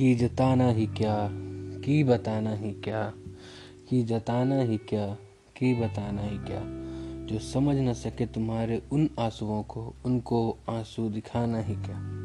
कि जताना ही क्या, कि बताना ही क्या, कि जताना ही क्या, कि बताना ही क्या। जो समझ न सके तुम्हारे उन आंसुओं को, उनको आँसू दिखाना ही क्या।